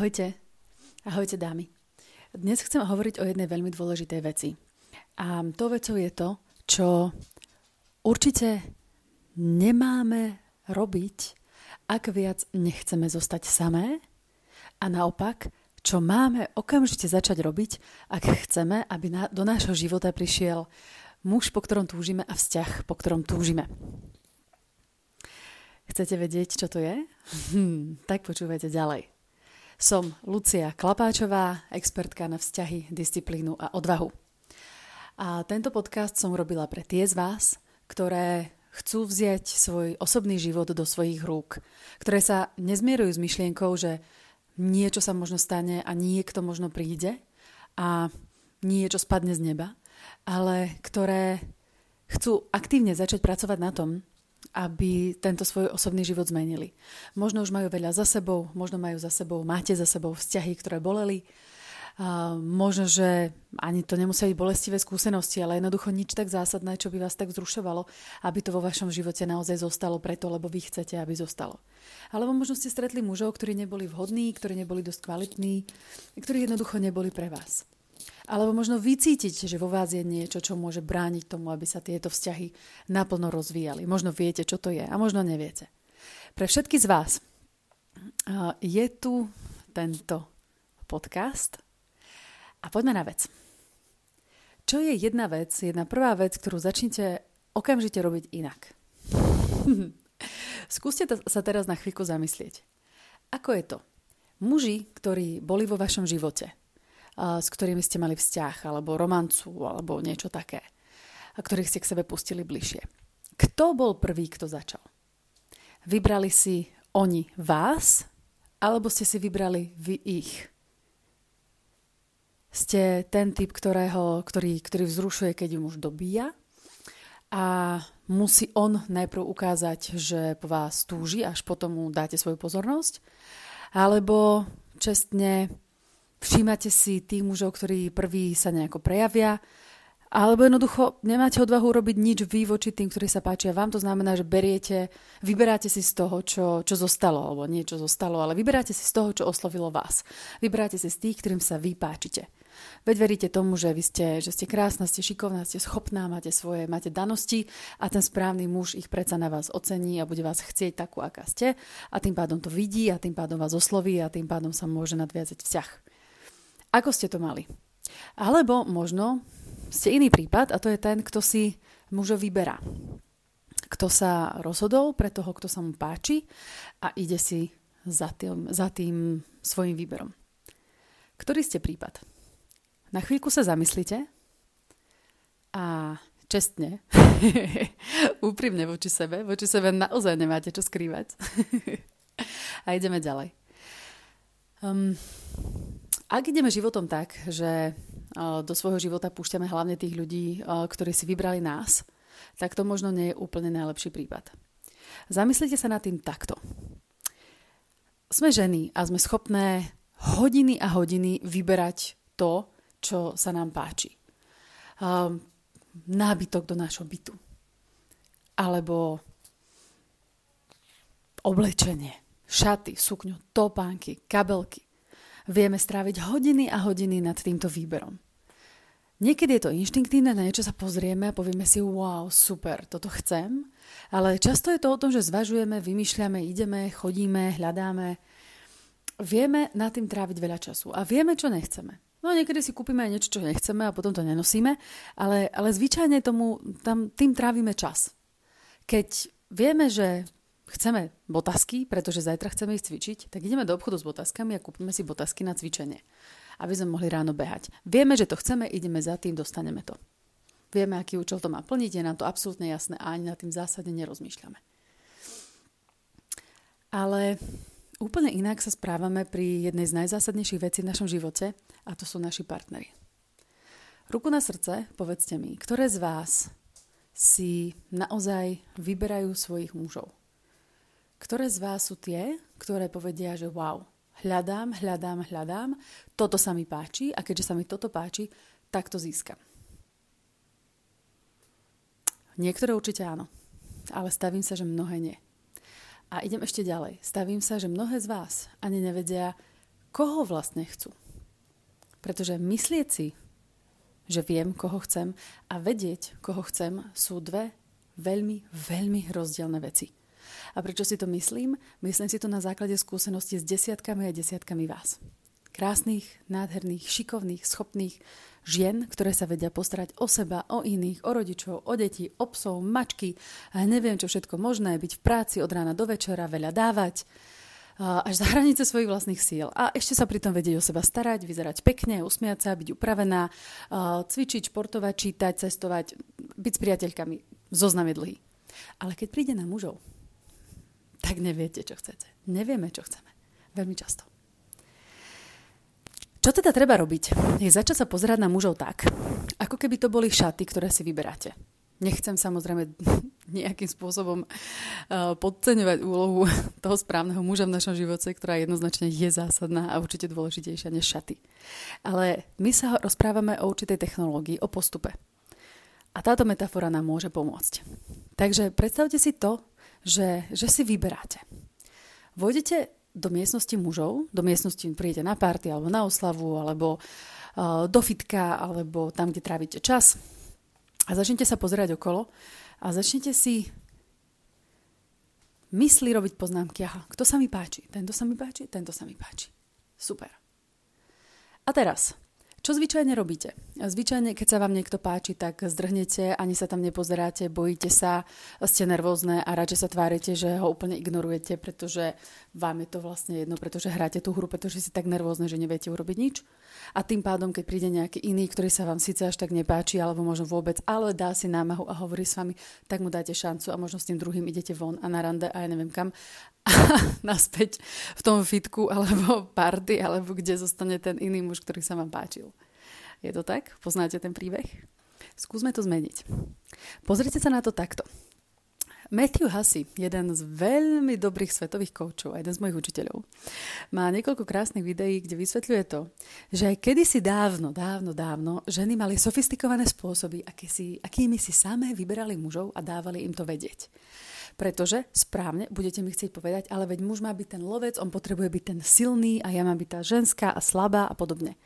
Ahojte. Ahojte dámy. Dnes chcem hovoriť o jednej veľmi dôležitej veci. A to vecou je to, čo určite nemáme robiť, ak viac nechceme zostať samé a naopak, čo máme okamžite začať robiť, ak chceme, aby na, do nášho života prišiel muž, po ktorom túžime a vzťah, po ktorom túžime. Chcete vedieť, čo to je? Hm, tak počúvajte ďalej. Som Lucia Klapáčová, expertka na vzťahy, disciplínu a odvahu. A tento podcast som robila pre tie z vás, ktoré chcú vziať svoj osobný život do svojich rúk, ktoré sa nezmierujú s myšlienkou, že niečo sa možno stane a niekto možno príde a niečo spadne z neba, ale ktoré chcú aktívne začať pracovať na tom, aby tento svoj osobný život zmenili. Možno už majú veľa za sebou, možno majú za sebou, máte za sebou vzťahy, ktoré boleli, možno, že ani to nemusia byť bolestivé skúsenosti, ale jednoducho nič tak zásadné, čo by vás tak zrušovalo, aby to vo vašom živote naozaj zostalo preto, lebo vy chcete, aby zostalo. Alebo možno ste stretli mužov, ktorí neboli vhodní, ktorí neboli dosť kvalitní, ktorí jednoducho neboli pre vás. Alebo možno vycítiť, že vo vás je niečo, čo môže brániť tomu, aby sa tieto vzťahy naplno rozvíjali. Možno viete, čo to je a možno neviete. Pre všetky z vás je tu tento podcast a poďme na vec. Čo je jedna vec, jedna prvá vec, ktorú začnite okamžite robiť inak? Skúste sa teraz na chvíľku zamyslieť. Ako je to? Muži, ktorí boli vo vašom živote, s ktorými ste mali vzťah, alebo romancu, alebo niečo také, a ktorých ste k sebe pustili bližšie. Kto bol prvý, kto začal? Vybrali si oni vás, alebo ste si vybrali vy ich? Ste ten typ, ktorého, ktorý, ktorý vzrušuje, keď ju muž dobíja a musí on najprv ukázať, že po vás túži, až potom mu dáte svoju pozornosť? Alebo čestne Všímate si tých mužov, ktorí prví sa nejako prejavia, alebo jednoducho nemáte odvahu robiť nič vy voči tým, ktorí sa páčia vám. To znamená, že beriete, vyberáte si z toho, čo, čo zostalo, alebo niečo zostalo, ale vyberáte si z toho, čo oslovilo vás. Vyberáte si z tých, ktorým sa vy páčite. Veď veríte tomu, že vy ste, že ste krásna, ste šikovná, ste schopná, máte svoje, máte danosti a ten správny muž ich predsa na vás ocení a bude vás chcieť takú, aká ste a tým pádom to vidí a tým pádom vás osloví a tým pádom sa môže nadviazať vzťah. Ako ste to mali? Alebo možno ste iný prípad a to je ten, kto si muža vyberá. Kto sa rozhodol pre toho, kto sa mu páči a ide si za tým, za tým svojim výberom. Ktorý ste prípad? Na chvíľku sa zamyslite a čestne, úprimne voči sebe, voči sebe naozaj nemáte čo skrývať. a ideme ďalej. Um, ak ideme životom tak, že do svojho života púšťame hlavne tých ľudí, ktorí si vybrali nás, tak to možno nie je úplne najlepší prípad. Zamyslite sa nad tým takto. Sme ženy a sme schopné hodiny a hodiny vyberať to, čo sa nám páči. nábytok do nášho bytu. Alebo oblečenie, šaty, sukňu, topánky, kabelky vieme stráviť hodiny a hodiny nad týmto výberom. Niekedy je to inštinktívne, na niečo sa pozrieme a povieme si, wow, super, toto chcem, ale často je to o tom, že zvažujeme, vymýšľame, ideme, chodíme, hľadáme. Vieme nad tým tráviť veľa času a vieme, čo nechceme. No niekedy si kúpime aj niečo, čo nechceme a potom to nenosíme, ale, ale zvyčajne tomu, tam, tým trávime čas. Keď vieme, že chceme botasky, pretože zajtra chceme ísť cvičiť, tak ideme do obchodu s botaskami a kúpime si botasky na cvičenie, aby sme mohli ráno behať. Vieme, že to chceme, ideme za tým, dostaneme to. Vieme, aký účel to má plniť, je nám to absolútne jasné a ani na tým zásadne nerozmýšľame. Ale úplne inak sa správame pri jednej z najzásadnejších vecí v našom živote a to sú naši partnery. Ruku na srdce, povedzte mi, ktoré z vás si naozaj vyberajú svojich mužov? Ktoré z vás sú tie, ktoré povedia, že wow, hľadám, hľadám, hľadám, toto sa mi páči a keďže sa mi toto páči, tak to získam. Niektoré určite áno, ale stavím sa, že mnohé nie. A idem ešte ďalej. Stavím sa, že mnohé z vás ani nevedia, koho vlastne chcú. Pretože myslieť si, že viem, koho chcem a vedieť, koho chcem, sú dve veľmi, veľmi rozdielne veci. A prečo si to myslím? Myslím si to na základe skúsenosti s desiatkami a desiatkami vás. Krásnych, nádherných, šikovných, schopných žien, ktoré sa vedia postarať o seba, o iných, o rodičov, o deti, o psov, mačky a neviem čo všetko možné, byť v práci od rána do večera, veľa dávať až za hranice svojich vlastných síl. A ešte sa pritom vedieť o seba starať, vyzerať pekne, usmiať sa, byť upravená, cvičiť, športovať, čítať, cestovať, byť s priateľkami. Zoznam je dlhý. Ale keď príde na mužov, tak neviete, čo chcete. Nevieme, čo chceme. Veľmi často. Čo teda treba robiť? Je začať sa pozerať na mužov tak, ako keby to boli šaty, ktoré si vyberáte. Nechcem samozrejme nejakým spôsobom uh, podceňovať úlohu toho správneho muža v našom živote, ktorá jednoznačne je zásadná a určite dôležitejšia než šaty. Ale my sa rozprávame o určitej technológii, o postupe. A táto metafora nám môže pomôcť. Takže predstavte si to, že, že si vyberáte. Vojdete do miestnosti mužov, do miestnosti prídete na párty alebo na oslavu, alebo uh, do fitka, alebo tam, kde trávite čas a začnete sa pozerať okolo a začnete si mysli robiť poznámky. Aha, kto sa mi páči? Tento sa mi páči? Tento sa mi páči. Super. A teraz, čo zvyčajne robíte? Zvyčajne, keď sa vám niekto páči, tak zdrhnete, ani sa tam nepozeráte, bojíte sa, ste nervózne a radšej sa tvárite, že ho úplne ignorujete, pretože vám je to vlastne jedno, pretože hráte tú hru, pretože si tak nervózne, že neviete urobiť nič. A tým pádom, keď príde nejaký iný, ktorý sa vám síce až tak nepáči, alebo možno vôbec, ale dá si námahu a hovorí s vami, tak mu dáte šancu a možno s tým druhým idete von a na rande a ja neviem kam. A naspäť v tom fitku alebo party, alebo kde zostane ten iný muž, ktorý sa vám páčil. Je to tak? Poznáte ten príbeh? Skúsme to zmeniť. Pozrite sa na to takto. Matthew Hussey, jeden z veľmi dobrých svetových koučov, jeden z mojich učiteľov, má niekoľko krásnych videí, kde vysvetľuje to, že aj kedysi dávno, dávno, dávno ženy mali sofistikované spôsoby, aké si, akými si samé vyberali mužov a dávali im to vedieť. Pretože správne budete mi chcieť povedať, ale veď muž má byť ten lovec, on potrebuje byť ten silný a ja mám byť tá ženská a slabá a podobne.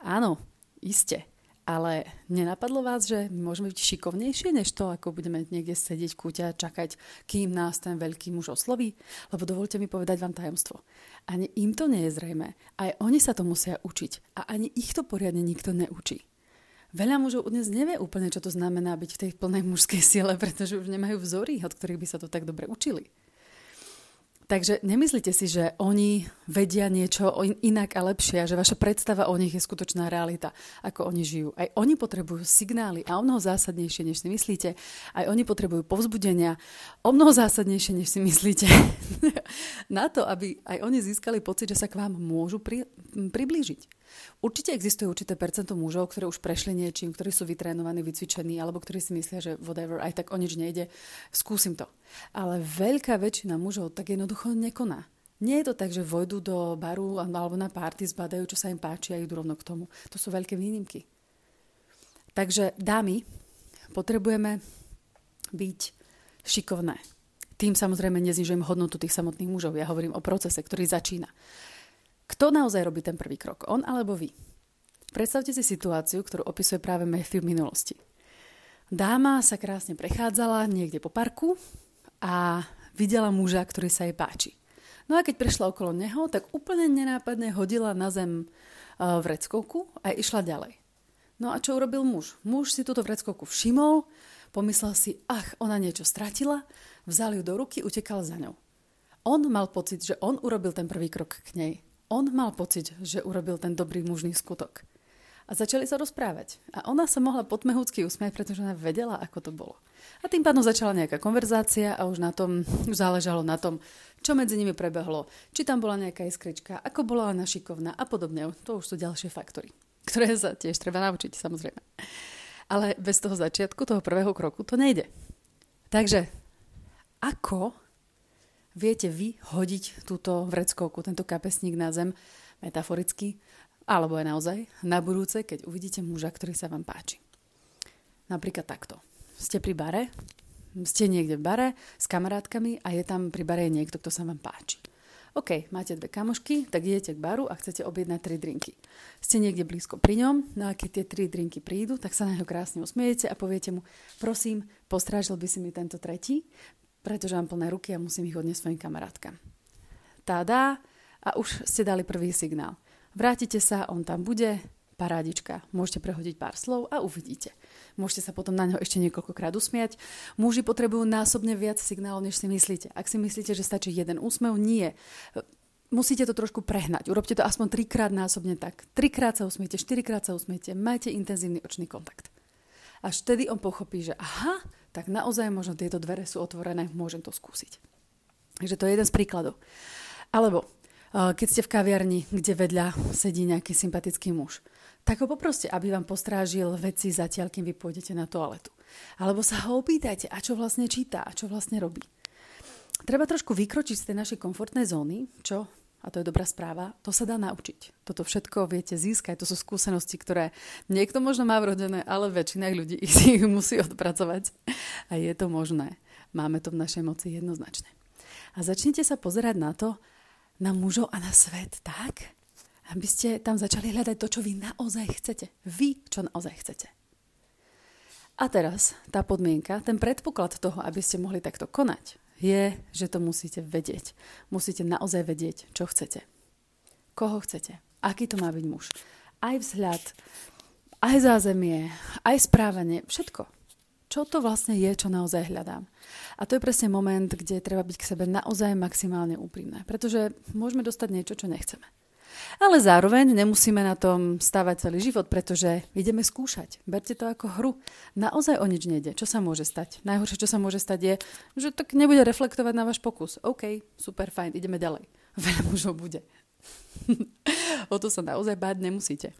Áno, Iste. Ale nenapadlo vás, že môžeme byť šikovnejšie než to, ako budeme niekde sedieť kúte a čakať, kým nás ten veľký muž osloví? Lebo dovolte mi povedať vám tajomstvo. Ani im to nie je zrejme. Aj oni sa to musia učiť. A ani ich to poriadne nikto neučí. Veľa mužov dnes nevie úplne, čo to znamená byť v tej plnej mužskej sile, pretože už nemajú vzory, od ktorých by sa to tak dobre učili. Takže nemyslíte si, že oni vedia niečo inak a lepšie že vaša predstava o nich je skutočná realita, ako oni žijú. Aj oni potrebujú signály a o mnoho zásadnejšie, než si myslíte. Aj oni potrebujú povzbudenia o mnoho zásadnejšie, než si myslíte. Na to, aby aj oni získali pocit, že sa k vám môžu pri, priblížiť. Určite existuje určité percento mužov, ktorí už prešli niečím, ktorí sú vytrénovaní, vycvičení, alebo ktorí si myslia, že whatever, aj tak o nič nejde, skúsim to. Ale veľká väčšina mužov tak jednoducho nekoná. Nie je to tak, že vojdu do baru alebo na párty, zbadajú, čo sa im páči a idú rovno k tomu. To sú veľké výnimky. Takže dámy, potrebujeme byť šikovné. Tým samozrejme neznižujem hodnotu tých samotných mužov. Ja hovorím o procese, ktorý začína. Kto naozaj robí ten prvý krok? On alebo vy? Predstavte si situáciu, ktorú opisuje práve Matthew v minulosti. Dáma sa krásne prechádzala niekde po parku a videla muža, ktorý sa jej páči. No a keď prešla okolo neho, tak úplne nenápadne hodila na zem e, vreckovku a išla ďalej. No a čo urobil muž? Muž si túto vreckovku všimol, pomyslel si, ach, ona niečo stratila, vzal ju do ruky, utekal za ňou. On mal pocit, že on urobil ten prvý krok k nej. On mal pocit, že urobil ten dobrý mužný skutok. A začali sa rozprávať. A ona sa mohla potmehúcky usmiať, pretože ona vedela, ako to bolo. A tým pádom začala nejaká konverzácia a už na tom už záležalo na tom, čo medzi nimi prebehlo, či tam bola nejaká iskrička, ako bola ona šikovná a podobne. To už sú ďalšie faktory, ktoré sa tiež treba naučiť, samozrejme. Ale bez toho začiatku, toho prvého kroku, to nejde. Takže, ako viete vy hodiť túto vreckovku, tento kapesník na zem, metaforicky, alebo aj naozaj, na budúce, keď uvidíte muža, ktorý sa vám páči. Napríklad takto. Ste pri bare, ste niekde v bare s kamarátkami a je tam pri bare niekto, kto sa vám páči. OK, máte dve kamošky, tak idete k baru a chcete objednať tri drinky. Ste niekde blízko pri ňom, no a keď tie tri drinky prídu, tak sa na neho krásne usmiejete a poviete mu, prosím, postrážil by si mi tento tretí, pretože mám plné ruky a musím ich odniesť svojim kamarátkam. Tadá, a už ste dali prvý signál. Vrátite sa, on tam bude, parádička. Môžete prehodiť pár slov a uvidíte. Môžete sa potom na neho ešte niekoľkokrát usmiať. Muži potrebujú násobne viac signálov, než si myslíte. Ak si myslíte, že stačí jeden úsmev, nie. Musíte to trošku prehnať. Urobte to aspoň trikrát násobne tak. Trikrát sa usmiete, štyrikrát sa usmiete, majte intenzívny očný kontakt. Až vtedy on pochopí, že aha, tak naozaj možno tieto dvere sú otvorené, môžem to skúsiť. Takže to je jeden z príkladov. Alebo eh, keď ste v kaviarni, kde vedľa sedí nejaký sympatický muž tak ho poproste, aby vám postrážil veci zatiaľ, kým vy pôjdete na toaletu. Alebo sa ho opýtajte, a čo vlastne číta, a čo vlastne robí. Treba trošku vykročiť z tej našej komfortnej zóny, čo, a to je dobrá správa, to sa dá naučiť. Toto všetko viete získať, to sú skúsenosti, ktoré niekto možno má vrodené, ale väčšina ľudí ich musí odpracovať. A je to možné. Máme to v našej moci jednoznačne. A začnite sa pozerať na to, na mužov a na svet tak, aby ste tam začali hľadať to, čo vy naozaj chcete. Vy, čo naozaj chcete. A teraz tá podmienka, ten predpoklad toho, aby ste mohli takto konať, je, že to musíte vedieť. Musíte naozaj vedieť, čo chcete. Koho chcete. Aký to má byť muž. Aj vzhľad, aj zázemie, aj správanie, všetko. Čo to vlastne je, čo naozaj hľadám. A to je presne moment, kde treba byť k sebe naozaj maximálne úprimné. Pretože môžeme dostať niečo, čo nechceme. Ale zároveň nemusíme na tom stávať celý život, pretože ideme skúšať. Berte to ako hru. Naozaj o nič nejde. Čo sa môže stať? Najhoršie, čo sa môže stať je, že tak nebude reflektovať na váš pokus. OK, super, fajn, ideme ďalej. Veľa mužov bude. o to sa naozaj báť nemusíte.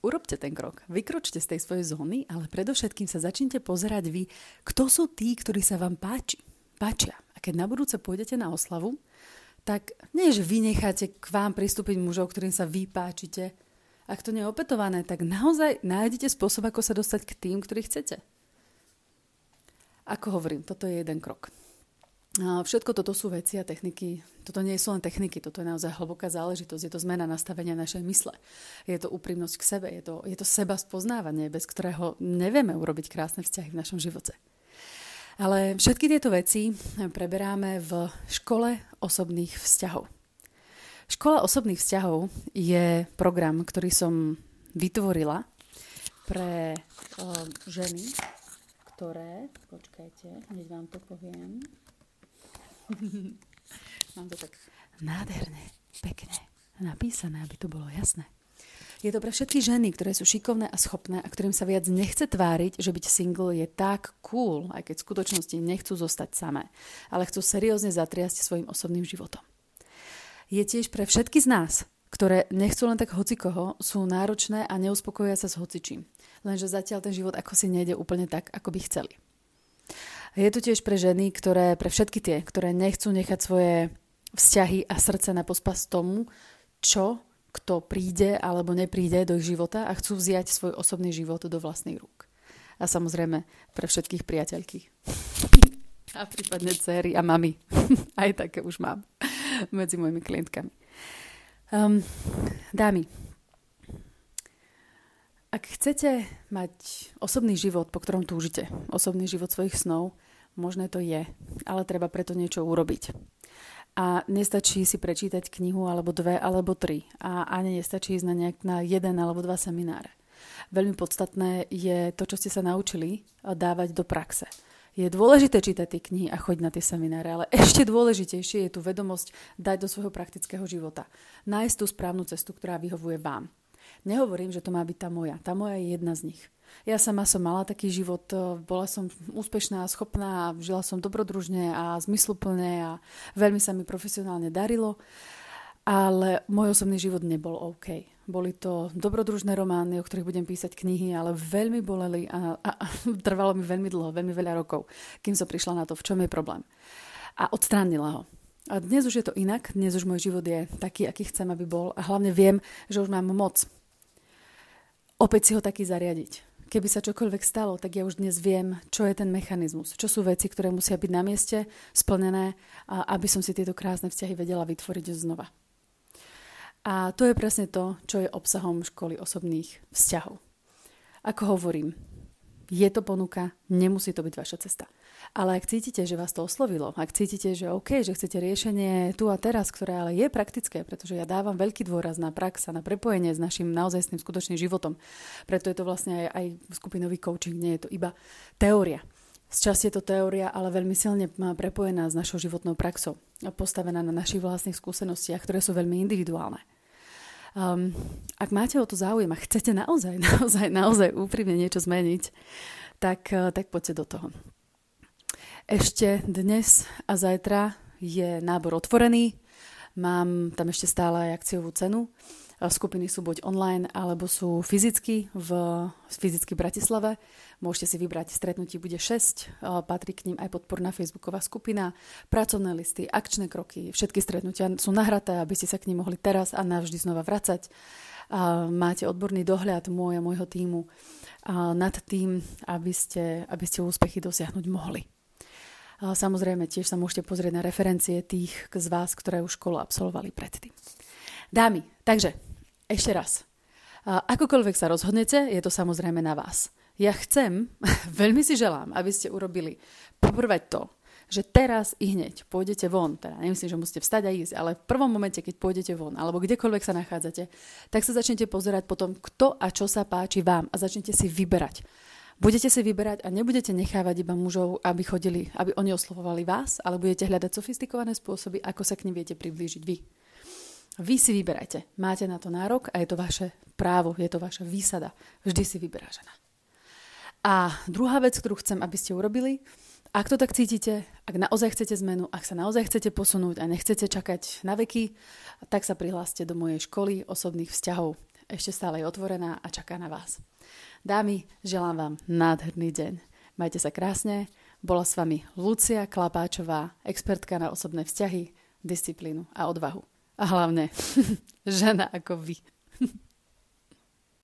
Urobte ten krok. Vykročte z tej svojej zóny, ale predovšetkým sa začnite pozerať vy, kto sú tí, ktorí sa vám páči. Páčia. A keď na budúce pôjdete na oslavu, tak nie, že vy necháte k vám pristúpiť mužov, ktorým sa vy páčite. Ak to nie je opetované, tak naozaj nájdete spôsob, ako sa dostať k tým, ktorí chcete. Ako hovorím, toto je jeden krok. Všetko toto sú veci a techniky. Toto nie sú len techniky, toto je naozaj hlboká záležitosť. Je to zmena nastavenia našej mysle. Je to úprimnosť k sebe, je to, je to seba spoznávanie, bez ktorého nevieme urobiť krásne vzťahy v našom živote. Ale všetky tieto veci preberáme v škole osobných vzťahov. Škola osobných vzťahov je program, ktorý som vytvorila pre o, ženy, ktoré... Počkajte, hneď vám to poviem. Mám to tak nádherne, pekne napísané, aby to bolo jasné. Je to pre všetky ženy, ktoré sú šikovné a schopné a ktorým sa viac nechce tváriť, že byť single je tak cool, aj keď v skutočnosti nechcú zostať samé, ale chcú seriózne zatriasť svojim osobným životom. Je tiež pre všetky z nás, ktoré nechcú len tak hocikoho, sú náročné a neuspokoja sa s hocičím. Lenže zatiaľ ten život ako si nejde úplne tak, ako by chceli. Je to tiež pre ženy, ktoré, pre všetky tie, ktoré nechcú nechať svoje vzťahy a srdce na pospas tomu, čo kto príde alebo nepríde do ich života a chcú vziať svoj osobný život do vlastných rúk. A samozrejme pre všetkých priateľky. a prípadne céry a mamy. Aj také už mám medzi mojimi klientkami. Um, dámy, ak chcete mať osobný život, po ktorom túžite, osobný život svojich snov, možné to je, ale treba preto niečo urobiť. A nestačí si prečítať knihu alebo dve alebo tri. A ani nestačí ísť na, nejak, na jeden alebo dva semináre. Veľmi podstatné je to, čo ste sa naučili, dávať do praxe. Je dôležité čítať tie knihy a chodiť na tie semináre, ale ešte dôležitejšie je tu vedomosť dať do svojho praktického života. Nájsť tú správnu cestu, ktorá vyhovuje vám. Nehovorím, že to má byť tá moja. Tá moja je jedna z nich. Ja sama som mala taký život, e, bola som úspešná, schopná, žila som dobrodružne a zmysluplne a veľmi sa mi profesionálne darilo, ale môj osobný život nebol OK. Boli to dobrodružné romány, o ktorých budem písať knihy, ale veľmi boleli a, a, a trvalo mi veľmi dlho, veľmi veľa rokov, kým som prišla na to, v čom je problém. A odstránila ho. A dnes už je to inak, dnes už môj život je taký, aký chcem, aby bol a hlavne viem, že už mám moc opäť si ho taký zariadiť keby sa čokoľvek stalo, tak ja už dnes viem, čo je ten mechanizmus, čo sú veci, ktoré musia byť na mieste, splnené, aby som si tieto krásne vzťahy vedela vytvoriť znova. A to je presne to, čo je obsahom školy osobných vzťahov. Ako hovorím, je to ponuka, nemusí to byť vaša cesta. Ale ak cítite, že vás to oslovilo, ak cítite, že OK, že chcete riešenie tu a teraz, ktoré ale je praktické, pretože ja dávam veľký dôraz na prax a na prepojenie s našim naozajstným skutočným životom. Preto je to vlastne aj, aj skupinový coaching, nie je to iba teória. Z časti je to teória, ale veľmi silne prepojená s našou životnou praxou postavená na našich vlastných skúsenostiach, ktoré sú veľmi individuálne. Um, ak máte o to záujem a chcete naozaj, naozaj, naozaj úprimne niečo zmeniť, tak, eh, tak poďte do toho. Ešte dnes a zajtra je nábor otvorený. Mám tam ešte stále aj akciovú cenu. Skupiny sú buď online, alebo sú fyzicky v, fyzicky v Bratislave. Môžete si vybrať, stretnutí bude 6, patrí k ním aj podporná facebooková skupina, pracovné listy, akčné kroky, všetky stretnutia sú nahraté, aby ste sa k nim mohli teraz a navždy znova vracať. Máte odborný dohľad môj a môjho týmu nad tým, aby ste, aby ste úspechy dosiahnuť mohli. Samozrejme, tiež sa môžete pozrieť na referencie tých z vás, ktoré už školu absolvovali predtým. Dámy, takže ešte raz. Akokoľvek sa rozhodnete, je to samozrejme na vás. Ja chcem, veľmi si želám, aby ste urobili poprvé to, že teraz i hneď pôjdete von, teda nemyslím, že musíte vstať a ísť, ale v prvom momente, keď pôjdete von, alebo kdekoľvek sa nachádzate, tak sa začnete pozerať potom, kto a čo sa páči vám a začnete si vyberať. Budete si vyberať a nebudete nechávať iba mužov, aby chodili, aby oni oslovovali vás, ale budete hľadať sofistikované spôsoby, ako sa k nim viete priblížiť vy. Vy si vyberajte. Máte na to nárok a je to vaše právo, je to vaša výsada. Vždy si vyberá žena. A druhá vec, ktorú chcem, aby ste urobili, ak to tak cítite, ak naozaj chcete zmenu, ak sa naozaj chcete posunúť a nechcete čakať na veky, tak sa prihláste do mojej školy osobných vzťahov. Ešte stále je otvorená a čaká na vás. Dámy, želám vám nádherný deň. Majte sa krásne. Bola s vami Lucia Klapáčová, expertka na osobné vzťahy, disciplínu a odvahu. A hlavne žena ako vy.